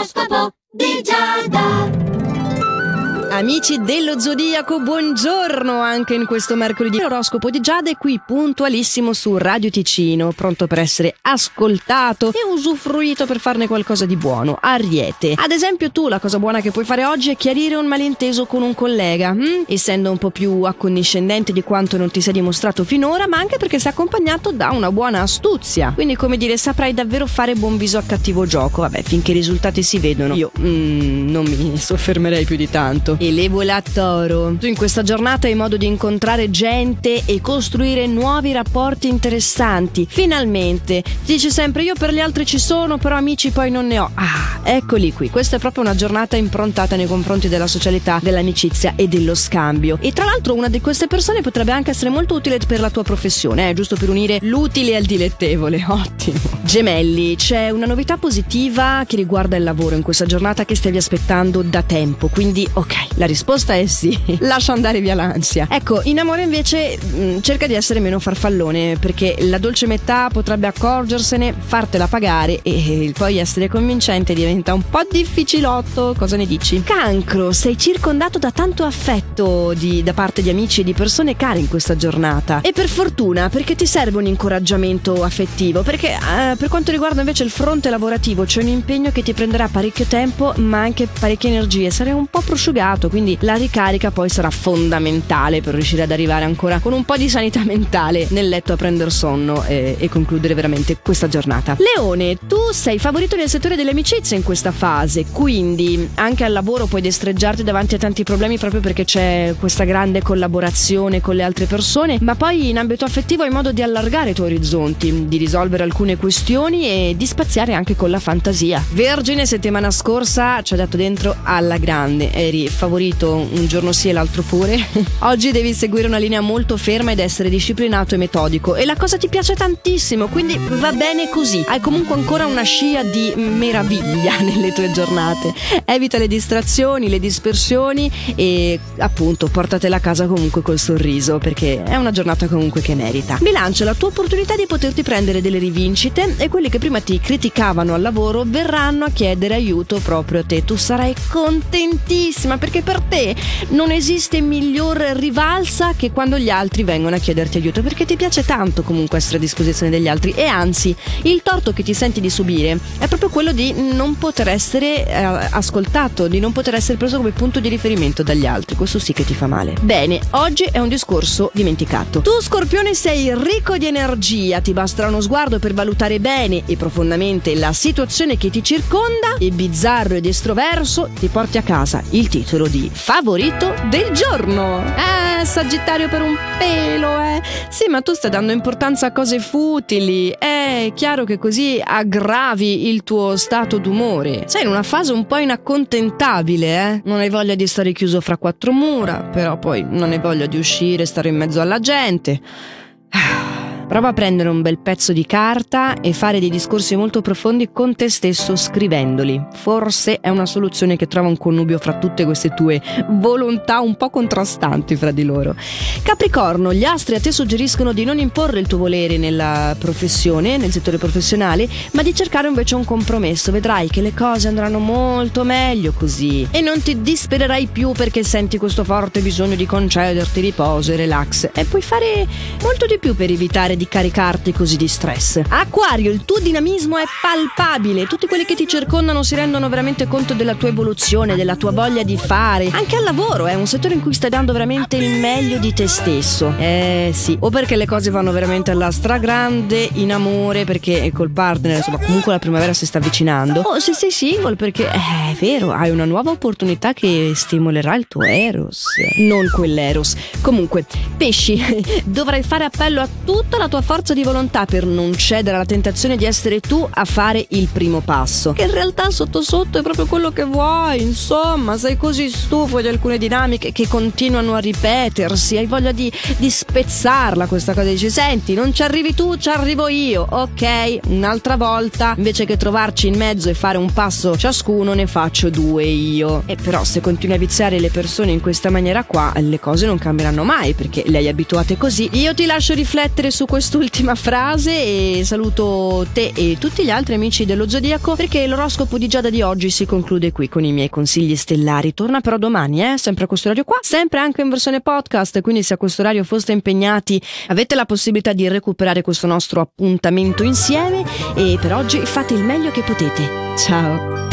L'oroscopo di Giada. Amici dello Zodiaco, buongiorno anche in questo mercoledì. L'oroscopo di Giada è qui puntualissimo su Radio Ticino, pronto per essere ascoltato e usufruito per farne qualcosa di buono. Ariete. Ad esempio tu la cosa buona che puoi fare oggi è chiarire un malinteso con un collega, hm? essendo un po' più accondiscendente di quanto non ti sei dimostrato finora, ma anche perché sei accompagnato da una buona astuzia. Quindi come dire, saprai davvero fare buon viso a cattivo gioco. Vabbè, finché i risultati si vedono, io mm, non mi soffermerei più di tanto. E le voilà toro. Tu in questa giornata hai modo di incontrare gente e costruire nuovi rapporti interessanti. Finalmente. Ti dice sempre io per gli altri ci sono, però amici poi non ne ho. Ah, eccoli qui. Questa è proprio una giornata improntata nei confronti della socialità, dell'amicizia e dello scambio. E tra l'altro una di queste persone potrebbe anche essere molto utile per la tua professione, eh, giusto per unire l'utile al dilettevole. Ottimo. Gemelli, c'è una novità positiva che riguarda il lavoro in questa giornata che stavi aspettando da tempo. Quindi, ok, la risposta è sì. Lascia andare via l'ansia. Ecco, in amore invece mh, cerca di essere meno farfallone perché la dolce metà potrebbe accorgersene, fartela pagare e poi essere convincente diventa un po' difficilotto. Cosa ne dici? Cancro, sei circondato da tanto affetto di, da parte di amici e di persone care in questa giornata. E per fortuna perché ti serve un incoraggiamento affettivo perché eh, per quanto riguarda invece il fronte lavorativo c'è un impegno che ti prenderà parecchio tempo ma anche parecchie energie. Sarai un po' prosciugato quindi la ricarica poi sarà fondamentale per riuscire ad arrivare ancora con un po' di sanità mentale nel letto a prendere sonno e, e concludere veramente questa giornata. Leone, tu sei favorito nel settore delle amicizie in questa fase, quindi anche al lavoro puoi destreggiarti davanti a tanti problemi proprio perché c'è questa grande collaborazione con le altre persone, ma poi in ambito affettivo hai modo di allargare i tuoi orizzonti, di risolvere alcune questioni e di spaziare anche con la fantasia. Vergine settimana scorsa ci ha dato dentro alla grande, eri favorito un giorno sì e l'altro pure. Oggi devi seguire una linea molto ferma ed essere disciplinato e metodico e la cosa ti piace tantissimo, quindi va bene così. Hai comunque ancora una scia di meraviglia nelle tue giornate. Evita le distrazioni, le dispersioni e appunto portatela a casa comunque col sorriso perché è una giornata comunque che merita. Bilancia la tua opportunità di poterti prendere delle rivincite e quelli che prima ti criticavano al lavoro verranno a chiedere aiuto proprio a te. Tu sarai contentissima perché per te non esiste miglior rivalsa che quando gli altri vengono a chiederti aiuto, perché ti piace tanto comunque essere a disposizione degli altri e anzi il torto che ti senti di subire è proprio quello di non poter essere eh, ascoltato, di non poter essere preso come punto di riferimento dagli altri, questo sì che ti fa male. Bene, oggi è un discorso dimenticato. Tu Scorpione sei ricco di energia, ti basterà uno sguardo per valutare bene e profondamente la situazione che ti circonda e bizzarro ed estroverso ti porti a casa il titolo di favorito del giorno. Eh, Sagittario per un pelo, eh. Sì, ma tu stai dando importanza a cose futili. È chiaro che così aggravi il tuo stato d'umore. Sei in una fase un po' inaccontentabile, eh. Non hai voglia di stare chiuso fra quattro mura, però poi non hai voglia di uscire, stare in mezzo alla gente. Ah. Prova a prendere un bel pezzo di carta e fare dei discorsi molto profondi con te stesso scrivendoli. Forse è una soluzione che trova un connubio fra tutte queste tue volontà un po' contrastanti fra di loro. Capricorno, gli astri a te suggeriscono di non imporre il tuo volere nella professione, nel settore professionale, ma di cercare invece un compromesso. Vedrai che le cose andranno molto meglio così e non ti dispererai più perché senti questo forte bisogno di concederti riposo e relax e puoi fare molto di più per evitare di caricarti così di stress. Acquario, il tuo dinamismo è palpabile, tutti quelli che ti circondano si rendono veramente conto della tua evoluzione, della tua voglia di fare. Anche al lavoro è un settore in cui stai dando veramente il meglio di te stesso. Eh sì, o perché le cose vanno veramente alla stragrande in amore perché col partner, insomma, comunque la primavera si sta avvicinando. O se sei single perché eh, è vero, hai una nuova opportunità che stimolerà il tuo eros, non quell'eros. Comunque, pesci, dovrai fare appello a tutta la tua forza di volontà per non cedere alla tentazione di essere tu a fare il primo passo. Che in realtà sotto sotto è proprio quello che vuoi, insomma, sei così stufo di alcune dinamiche che continuano a ripetersi, hai voglia di, di spezzarla questa cosa, dici senti, non ci arrivi tu, ci arrivo io, ok, un'altra volta, invece che trovarci in mezzo e fare un passo ciascuno, ne faccio due io. E però se continui a viziare le persone in questa maniera qua, le cose non cambieranno mai perché le hai abituate così. Io ti lascio riflettere su questo quest'ultima frase e saluto te e tutti gli altri amici dello Zodiaco perché l'oroscopo di Giada di oggi si conclude qui con i miei consigli stellari. Torna però domani, eh? sempre a questo orario qua, sempre anche in versione podcast, quindi se a questo orario foste impegnati avete la possibilità di recuperare questo nostro appuntamento insieme e per oggi fate il meglio che potete. Ciao!